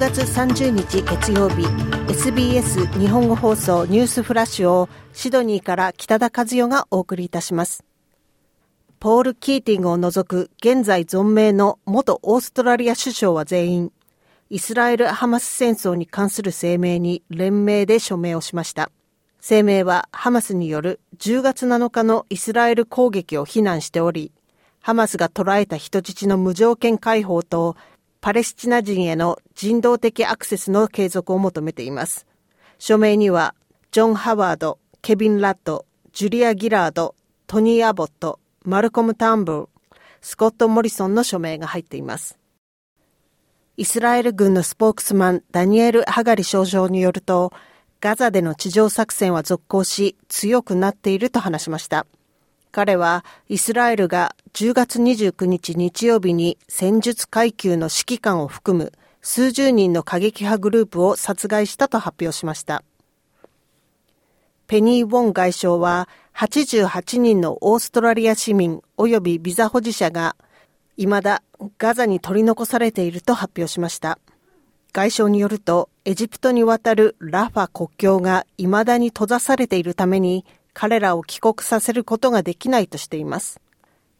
月30日月曜日 SBS 日本語放送ニュースフラッシュをシドニーから北田和代がお送りいたします。ポール・キーティングを除く現在存命の元オーストラリア首相は全員イスラエル・ハマス戦争に関する声明に連名で署名をしました。声明はハマスによる10月7日のイスラエル攻撃を非難しておりハマスが捕らえた人質の無条件解放とパレスチナ人への人道的アクセスの継続を求めています。署名には、ジョン・ハワード、ケビン・ラッド、ジュリア・ギラード、トニー・アボット、マルコム・タンブル、スコット・モリソンの署名が入っています。イスラエル軍のスポークスマンダニエル・ハガリ少将によると、ガザでの地上作戦は続行し強くなっていると話しました。彼はイスラエルが10月29日日曜日に戦術階級の指揮官を含む数十人の過激派グループを殺害したと発表しました。ペニー・ウォン外相は88人のオーストラリア市民及びビザ保持者が未だガザに取り残されていると発表しました。外相によると、エジプトに渡るラファ国境が未だに閉ざされているために、彼らを帰国させることができないとしています。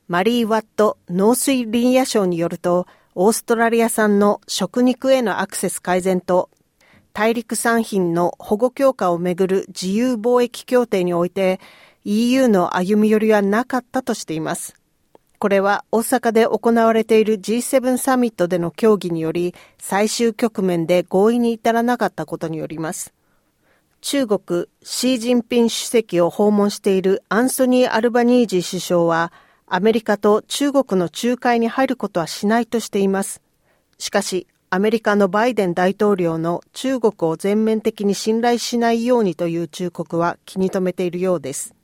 マリー・ワット農水林野省によると、オーストラリア産の食肉へのアクセス改善と、大陸産品の保護強化をめぐる自由貿易協定において、EU の歩み寄りはなかったとしています。これは大阪で行われている G7 サミットでの協議により、最終局面で合意に至らなかったことによります。中国、シー・ジンピン主席を訪問しているアンソニー・アルバニージー首相は、アメリカと中国の仲介に入ることはしないとしています。しかし、アメリカのバイデン大統領の中国を全面的に信頼しないようにという忠告は気に留めているようです。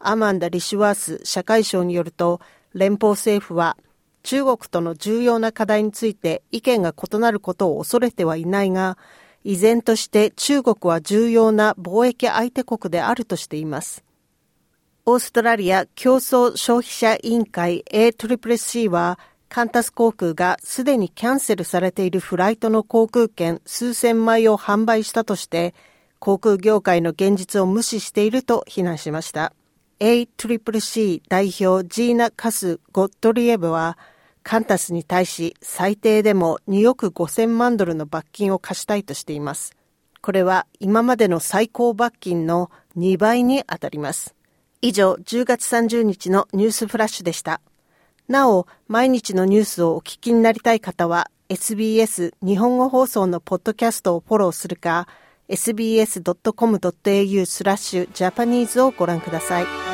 アマンダ・リシュワース社会省によると、連邦政府は中国との重要な課題について意見が異なることを恐れてはいないが、依然として中国は重要な貿易相手国であるとしています。オーストラリア競争消費者委員会 ACCC は、カンタス航空がすでにキャンセルされているフライトの航空券数千枚を販売したとして、航空業界の現実を無視していると非難しました。ACCC 代表ジーナ・カス・ゴットリエブは、カンタスに対し最低でも2億5000万ドルの罰金を課したいとしています。これは今までの最高罰金の2倍にあたります。以上、10月30日のニュースフラッシュでした。なお、毎日のニュースをお聞きになりたい方は、SBS 日本語放送のポッドキャストをフォローするか、sbs.com.au スラッシュジャパニーズをご覧ください。